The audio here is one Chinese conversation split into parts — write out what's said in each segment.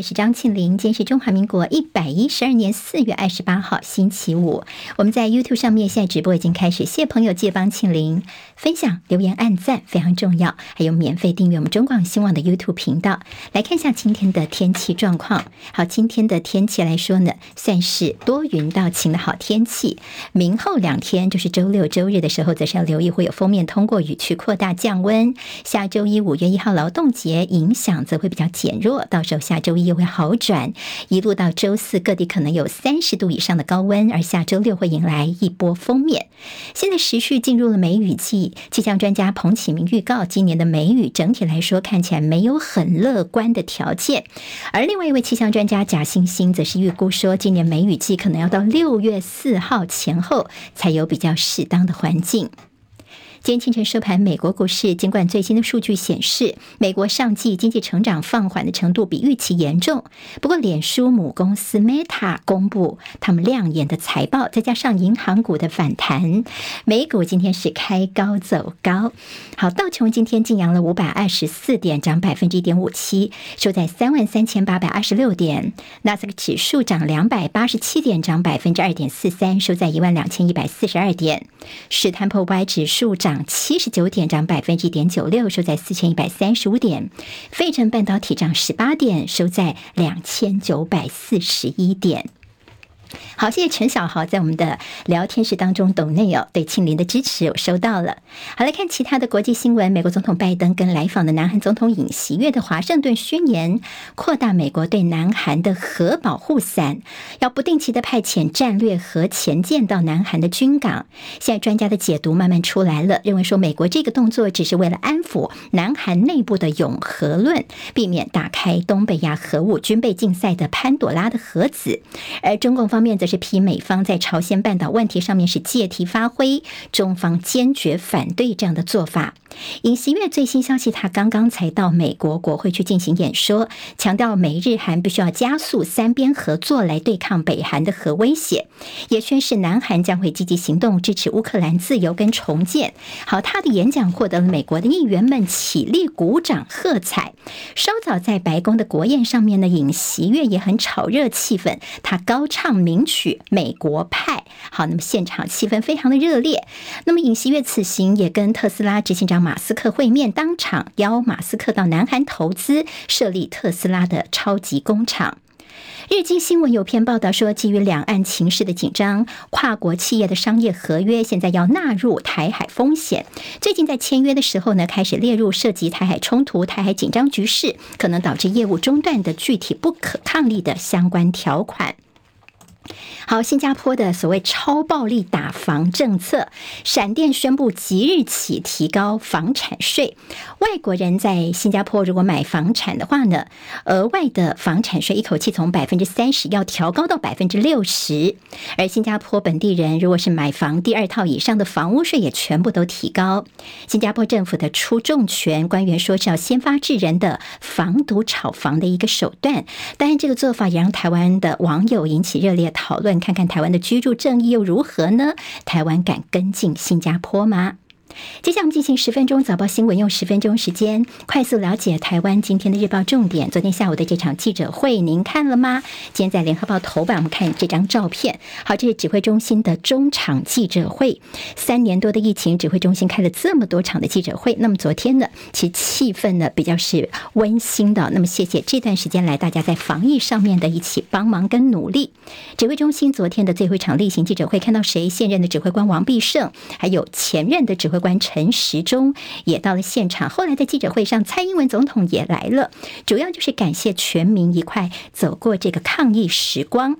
我是张庆玲。今天是中华民国一百一十二年四月二十八号，星期五。我们在 YouTube 上面现在直播已经开始，谢谢朋友借帮庆玲分享、留言、按赞，非常重要。还有免费订阅我们中广新闻网的 YouTube 频道。来看一下今天的天气状况。好，今天的天气来说呢，算是多云到晴的好天气。明后两天就是周六、周日的时候，则是要留意会有锋面通过雨区扩大降温。下周一五月一号劳动节影响则会比较减弱，到时候下周一又会好转，一路到周四各地可能有三十度以上的高温，而下周六会迎来一波锋面。现在时序进入了梅雨季，气象专家彭启明预告，今年的梅雨整体来说看起来没有很乐观的条件。而另外一位气象专家贾欣欣则是预估说，今年梅雨季可能要到六月四号前后才有比较适当的环境。今天清晨收盘，美国股市尽管最新的数据显示，美国上季经济成长放缓的程度比预期严重。不过，脸书母公司 Meta 公布他们亮眼的财报，再加上银行股的反弹，美股今天是开高走高。好，道琼今天净扬了五百二十四点，涨百分之一点五七，收在三万三千八百二十六点。纳斯达克指数涨两百八十七点，涨百分之二点四三，收在一万两千一百四十二点。史坦普 Y 指数涨。涨七十九点，涨百分之一点九六，收在四千一百三十五点。费城半导体涨十八点，收在两千九百四十一点。好，谢谢陈小豪在我们的聊天室当中抖内哦，对庆林的支持我收到了。好，来看其他的国际新闻。美国总统拜登跟来访的南韩总统尹锡悦的华盛顿宣言，扩大美国对南韩的核保护伞，要不定期的派遣战略核潜舰到南韩的军港。现在专家的解读慢慢出来了，认为说美国这个动作只是为了安抚南韩内部的拥核论，避免打开东北亚核武军备竞赛的潘朵拉的盒子。而中共方。方面则是批美方在朝鲜半岛问题上面是借题发挥，中方坚决反对这样的做法。尹锡悦最新消息，他刚刚才到美国国会去进行演说，强调美日韩必须要加速三边合作来对抗北韩的核威胁，也宣示南韩将会积极行动支持乌克兰自由跟重建。好，他的演讲获得了美国的议员们起立鼓掌喝彩。稍早在白宫的国宴上面呢，尹锡悦也很炒热气氛，他高唱名曲《美国派》。好，那么现场气氛非常的热烈。那么尹锡悦此行也跟特斯拉执行长马马斯克会面，当场邀马斯克到南韩投资设立特斯拉的超级工厂。日经新闻有篇报道说，基于两岸情势的紧张，跨国企业的商业合约现在要纳入台海风险。最近在签约的时候呢，开始列入涉及台海冲突、台海紧张局势，可能导致业务中断的具体不可抗力的相关条款。好，新加坡的所谓超暴力打房政策，闪电宣布即日起提高房产税。外国人在新加坡如果买房产的话呢，额外的房产税一口气从百分之三十要调高到百分之六十。而新加坡本地人如果是买房第二套以上的房屋税也全部都提高。新加坡政府的出重拳，官员说是要先发制人的防堵炒房的一个手段。当然，这个做法也让台湾的网友引起热烈讨论。看看台湾的居住正义又如何呢？台湾敢跟进新加坡吗？接下来我们进行十分钟早报新闻，用十分钟时间快速了解台湾今天的日报重点。昨天下午的这场记者会，您看了吗？今天在联合报头版，我们看这张照片。好，这是指挥中心的中场记者会。三年多的疫情，指挥中心开了这么多场的记者会。那么昨天呢，其实气氛呢比较是温馨的。那么谢谢这段时间来大家在防疫上面的一起帮忙跟努力。指挥中心昨天的最后一场例行记者会，看到谁？现任的指挥官王必胜，还有前任的指挥官陈时中也到了现场，后来在记者会上，蔡英文总统也来了，主要就是感谢全民一块走过这个抗疫时光。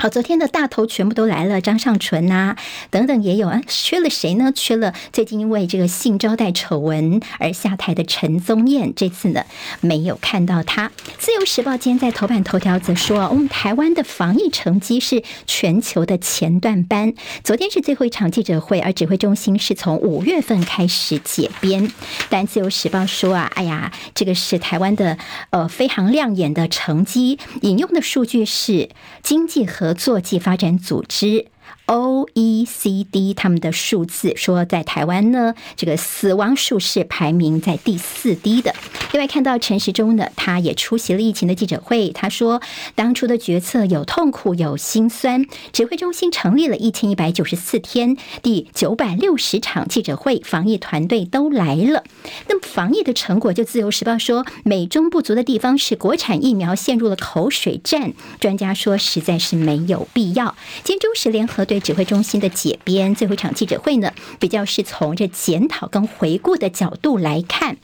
好，昨天的大头全部都来了，张尚淳呐、等等也有啊，缺了谁呢？缺了最近因为这个性招待丑闻而下台的陈宗彦，这次呢没有看到他。自由时报今天在头版头条则说，我、们台湾的防疫成绩是全球的前段班。昨天是最后一场记者会，而指挥中心是从五月份开始解编。但自由时报说啊，哎呀，这个是台湾的呃非常亮眼的成绩，引用的数据是经济和合作暨发展组织。OECD 他们的数字说，在台湾呢，这个死亡数是排名在第四低的。另外看到陈时中呢，他也出席了疫情的记者会，他说当初的决策有痛苦有心酸，指挥中心成立了一千一百九十四天，第九百六十场记者会，防疫团队都来了。那么防疫的成果，就自由时报说，美中不足的地方是国产疫苗陷入了口水战，专家说实在是没有必要。今天中时联合对。指挥中心的解编，最后一场记者会呢，比较是从这检讨跟回顾的角度来看。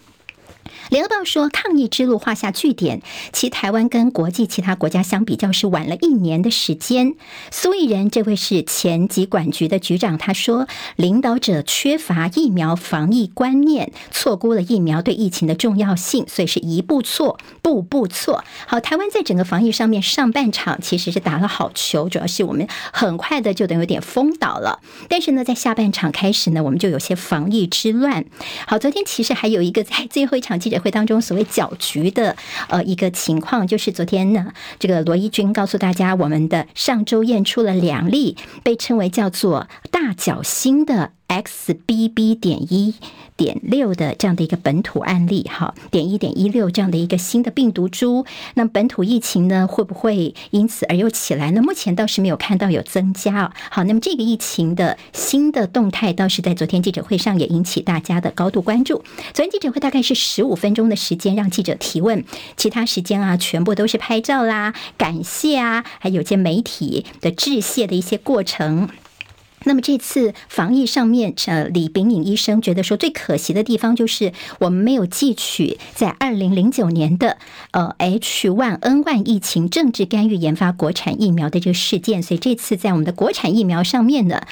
联合报说，抗疫之路画下句点。其台湾跟国际其他国家相比较，是晚了一年的时间。苏益仁这位是前疾管局的局长，他说，领导者缺乏疫苗防疫观念，错估了疫苗对疫情的重要性，所以是一步错，步步错。好，台湾在整个防疫上面，上半场其实是打了好球，主要是我们很快的就等有点封岛了。但是呢，在下半场开始呢，我们就有些防疫之乱。好，昨天其实还有一个在最后一场记者会当中所谓搅局的呃一个情况，就是昨天呢，这个罗伊军告诉大家，我们的上周验出了两例被称为叫做大脚星的。XBB. 点一点六的这样的一个本土案例，哈，点一点一六这样的一个新的病毒株，那本土疫情呢，会不会因此而又起来呢？目前倒是没有看到有增加。好，那么这个疫情的新的动态，倒是在昨天记者会上也引起大家的高度关注。昨天记者会大概是十五分钟的时间让记者提问，其他时间啊，全部都是拍照啦、感谢啊，还有些媒体的致谢的一些过程。那么这次防疫上面，呃，李秉颖医生觉得说最可惜的地方就是我们没有记取在二零零九年的呃 H1N1 疫情政治干预研发国产疫苗的这个事件，所以这次在我们的国产疫苗上面呢，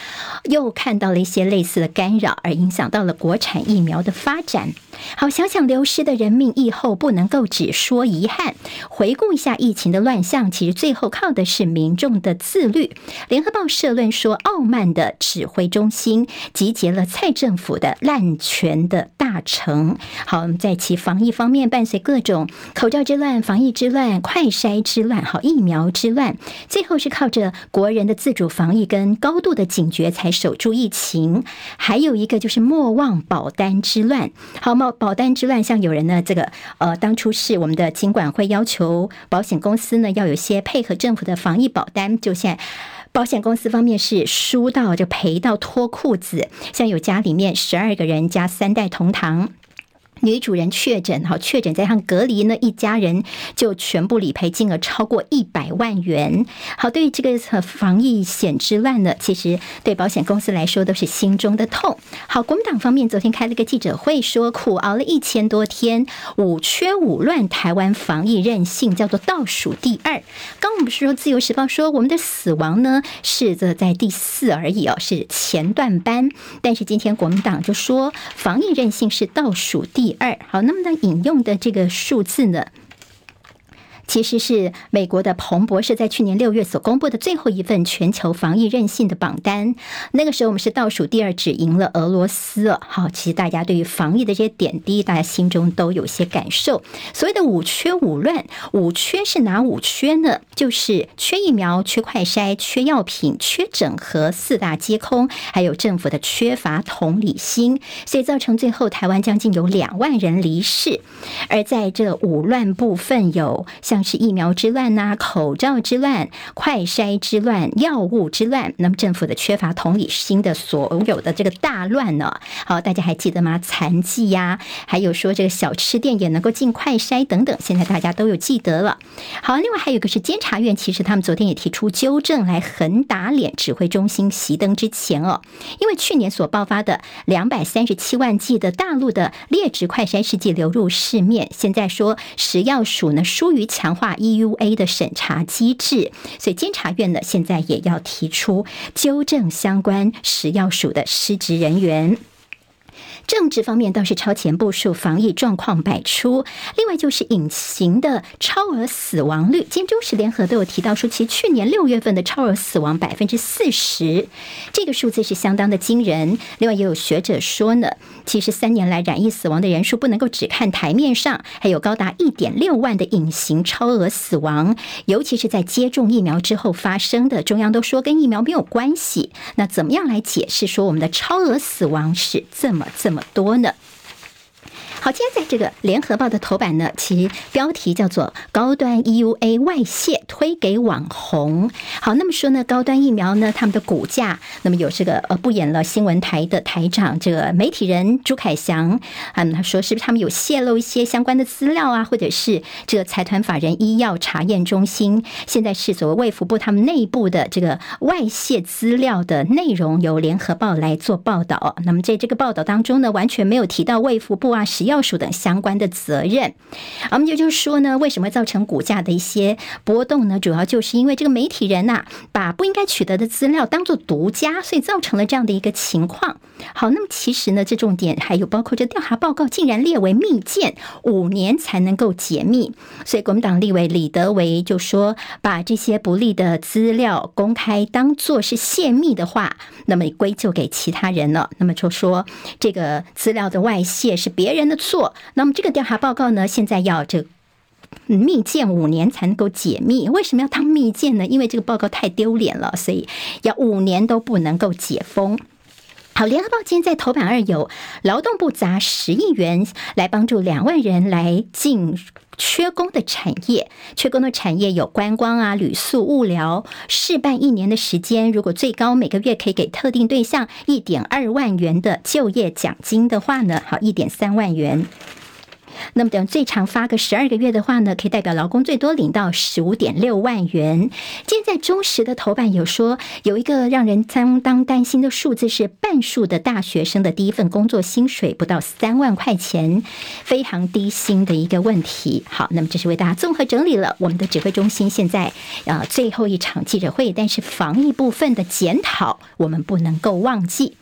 又看到了一些类似的干扰，而影响到了国产疫苗的发展。好，想想流失的人命，疫后不能够只说遗憾。回顾一下疫情的乱象，其实最后靠的是民众的自律。联合报社论说，傲慢的的指挥中心集结了蔡政府的滥权的大成。好，我们在其防疫方面，伴随各种口罩之乱、防疫之乱、快筛之乱、好疫苗之乱，最后是靠着国人的自主防疫跟高度的警觉才守住疫情。还有一个就是莫忘保单之乱。好。保单之乱，像有人呢，这个呃，当初是我们的经管会要求保险公司呢，要有些配合政府的防疫保单，就现保险公司方面是输到就赔到脱裤子，像有家里面十二个人加三代同堂。女主人确诊，好确诊，加上隔离呢，一家人就全部理赔金额超过一百万元。好，对于这个防疫险之乱呢，其实对保险公司来说都是心中的痛。好，国民党方面昨天开了个记者会，说苦熬了一千多天，五缺五乱，台湾防疫韧性叫做倒数第二。刚我们不是说自由时报说我们的死亡呢是这在第四而已哦，是前段班，但是今天国民党就说防疫韧性是倒数第二。好，那么呢，引用的这个数字呢，其实是美国的彭博社在去年六月所公布的最后一份全球防疫韧性的榜单。那个时候我们是倒数第二，只赢了俄罗斯。好，其实大家对于防疫的这些点滴，大家心中都有些感受。所谓的五缺五乱，五缺是哪五缺呢？就是缺疫苗、缺快筛、缺药品、缺整合，四大皆空，还有政府的缺乏同理心，所以造成最后台湾将近有两万人离世。而在这五乱部分，有像是疫苗之乱呐、口罩之乱，快筛之乱，药物之乱。那么政府的缺乏同理心的所有的这个大乱呢？好，大家还记得吗？残疾呀，还有说这个小吃店也能够进快筛等等，现在大家都有记得了。好，另外还有一个是监察院，其实他们昨天也提出纠正来横打脸指挥中心熄灯之前哦，因为去年所爆发的两百三十七万剂的大陆的劣质快筛试剂流入市面，现在说食药署呢疏于强。化 EUA 的审查机制，所以监察院呢现在也要提出纠正相关食药署的失职人员。政治方面倒是超前部署，防疫状况百出。另外就是隐形的超额死亡率，今天中时联合都有提到说，其去年六月份的超额死亡百分之四十，这个数字是相当的惊人。另外也有学者说呢，其实三年来染疫死亡的人数不能够只看台面上，还有高达一点六万的隐形超额死亡，尤其是在接种疫苗之后发生的。中央都说跟疫苗没有关系，那怎么样来解释说我们的超额死亡是这么这么那么多呢？好，今天在这个联合报的头版呢，其标题叫做“高端 EUA 外泄推给网红”。好，那么说呢，高端疫苗呢，他们的股价，那么有这个呃不演了新闻台的台长，这个媒体人朱凯翔，嗯，他说是不是他们有泄露一些相关的资料啊，或者是这个财团法人医药查验中心，现在是所谓卫福部他们内部的这个外泄资料的内容，由联合报来做报道。那么在这个报道当中呢，完全没有提到卫福部啊，使用。药署等相关的责任，我们就就是说呢，为什么造成股价的一些波动呢？主要就是因为这个媒体人呐，把不应该取得的资料当做独家，所以造成了这样的一个情况。好，那么其实呢，这重点还有包括这调查报告竟然列为密件，五年才能够解密。所以国民党立委李德维就说，把这些不利的资料公开当做是泄密的话，那么归咎给其他人了。那么就说这个资料的外泄是别人的。错，那么这个调查报告呢，现在要这密件五年才能够解密，为什么要当密件呢？因为这个报告太丢脸了，所以要五年都不能够解封。好，联合报今天在头版二有劳动部砸十亿元来帮助两万人来进缺工的产业，缺工的产业有观光啊、旅宿、物流，试办一年的时间，如果最高每个月可以给特定对象一点二万元的就业奖金的话呢，好，一点三万元。那么等最长发个十二个月的话呢，可以代表劳工最多领到十五点六万元。现在中时的头版有说，有一个让人相当担心的数字是，半数的大学生的第一份工作薪水不到三万块钱，非常低薪的一个问题。好，那么这是为大家综合整理了我们的指挥中心现在呃最后一场记者会，但是防疫部分的检讨我们不能够忘记。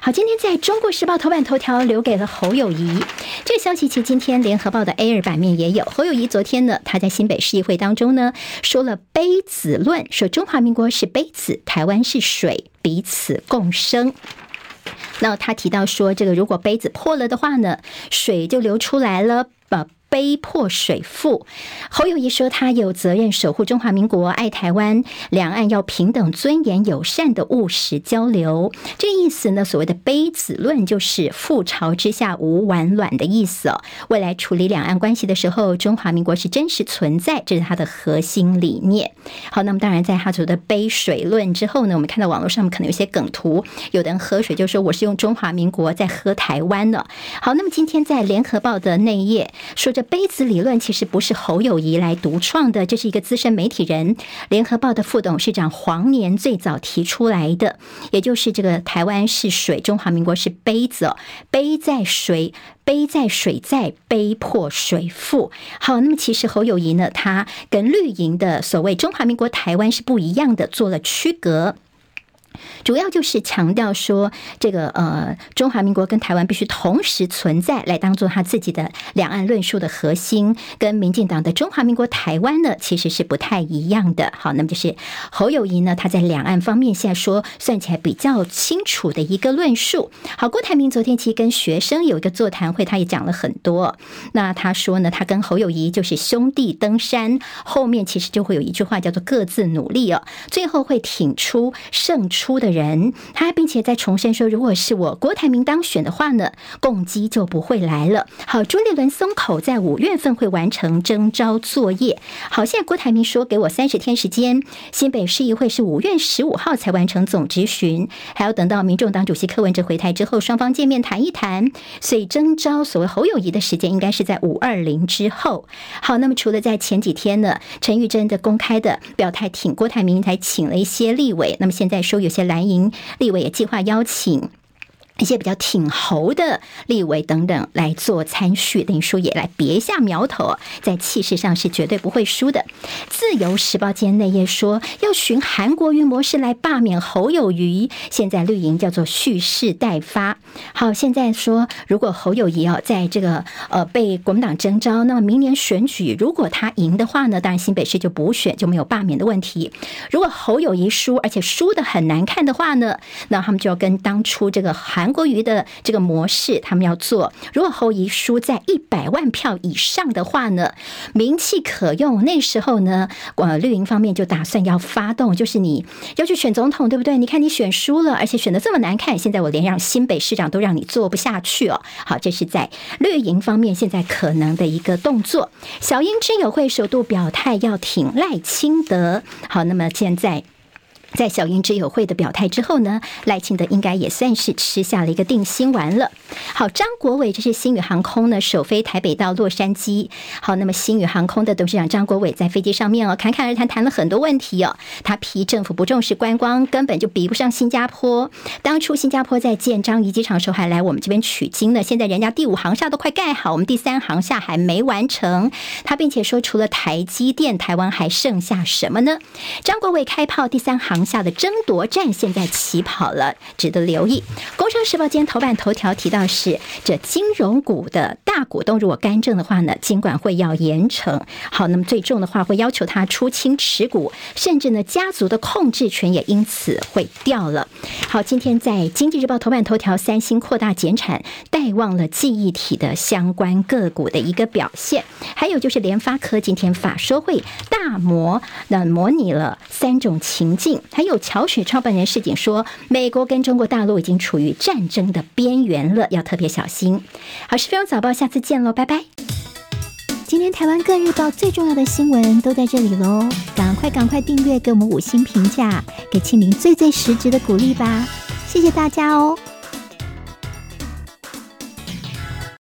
好，今天在中国时报头版头条留给了侯友谊这个消息，其实今天联合报的 A 二版面也有。侯友谊昨天呢，他在新北市议会当中呢，说了杯子论，说中华民国是杯子，台湾是水，彼此共生。那他提到说，这个如果杯子破了的话呢，水就流出来了，杯破水覆，侯友谊说他有责任守护中华民国，爱台湾，两岸要平等、尊严、友善的务实交流。这意思呢，所谓的杯子论就是覆巢之下无完卵的意思。未来处理两岸关系的时候，中华民国是真实存在，这是他的核心理念。好，那么当然在他所谓的杯水论之后呢，我们看到网络上面可能有些梗图，有的人喝水就说我是用中华民国在喝台湾的。好，那么今天在联合报的内页说。这杯子理论其实不是侯友谊来独创的，这是一个资深媒体人，联合报的副董事长黄年最早提出来的，也就是这个台湾是水，中华民国是杯子哦，杯在水，杯在水在，杯破水覆。好，那么其实侯友谊呢，他跟绿营的所谓中华民国台湾是不一样的，做了区隔。主要就是强调说，这个呃，中华民国跟台湾必须同时存在，来当做他自己的两岸论述的核心，跟民进党的中华民国台湾呢，其实是不太一样的。好，那么就是侯友谊呢，他在两岸方面现在说算起来比较清楚的一个论述。好，郭台铭昨天其实跟学生有一个座谈会，他也讲了很多。那他说呢，他跟侯友谊就是兄弟登山，后面其实就会有一句话叫做各自努力哦，最后会挺出胜出。出的人，他并且在重申说，如果是我郭台铭当选的话呢，共机就不会来了。好，朱立伦松口，在五月份会完成征召作业。好，现在郭台铭说给我三十天时间，新北市议会是五月十五号才完成总质询，还要等到民众党主席柯文哲回台之后，双方见面谈一谈。所以征召所谓侯友谊的时间应该是在五二零之后。好，那么除了在前几天呢，陈玉珍的公开的表态挺郭台铭，才请了一些立委。那么现在说有些。蓝营立委也计划邀请一些比较挺侯的立委等等来做参叙，等于说也来别下苗头，在气势上是绝对不会输的。自由时报今天内页说要循韩国瑜模式来罢免侯友宜，现在绿营叫做蓄势待发。好，现在说如果侯友宜啊在这个呃被国民党征召，那么明年选举如果他赢的话呢，当然新北市就补选就没有罢免的问题。如果侯友谊输，而且输的很难看的话呢，那他们就要跟当初这个韩。韩国瑜的这个模式，他们要做。如果侯怡输在一百万票以上的话呢，名气可用。那时候呢，呃，绿营方面就打算要发动，就是你要去选总统，对不对？你看你选输了，而且选得这么难看，现在我连让新北市长都让你做不下去哦。好，这是在绿营方面现在可能的一个动作。小英知友会首度表态要挺赖清德。好，那么现在。在小英之友会的表态之后呢，赖清德应该也算是吃下了一个定心丸了。好，张国伟这是星宇航空呢，首飞台北到洛杉矶。好，那么星宇航空的董事长张国伟在飞机上面哦，侃侃而谈，谈了很多问题哦。他批政府不重视观光，根本就比不上新加坡。当初新加坡在建樟宜机场时候还来我们这边取经呢，现在人家第五航厦都快盖好，我们第三航厦还没完成。他并且说，除了台积电，台湾还剩下什么呢？张国伟开炮，第三航。下的争夺战现在起跑了，值得留意。工商时报今天头版头条提到是这金融股的大股东如果干政的话呢，尽管会要严惩。好，那么最重的话会要求他出清持股，甚至呢家族的控制权也因此会掉了。好，今天在经济日报头版头条，三星扩大减产，带旺了记忆体的相关个股的一个表现。还有就是联发科今天法说会大模那模拟了三种情境。还有桥水创办人市井说，美国跟中国大陆已经处于战争的边缘了，要特别小心。好，是非常早报，下次见喽，拜拜。今天台湾各日报最重要的新闻都在这里喽，赶快赶快订阅，给我们五星评价，给庆玲最最实质的鼓励吧，谢谢大家哦。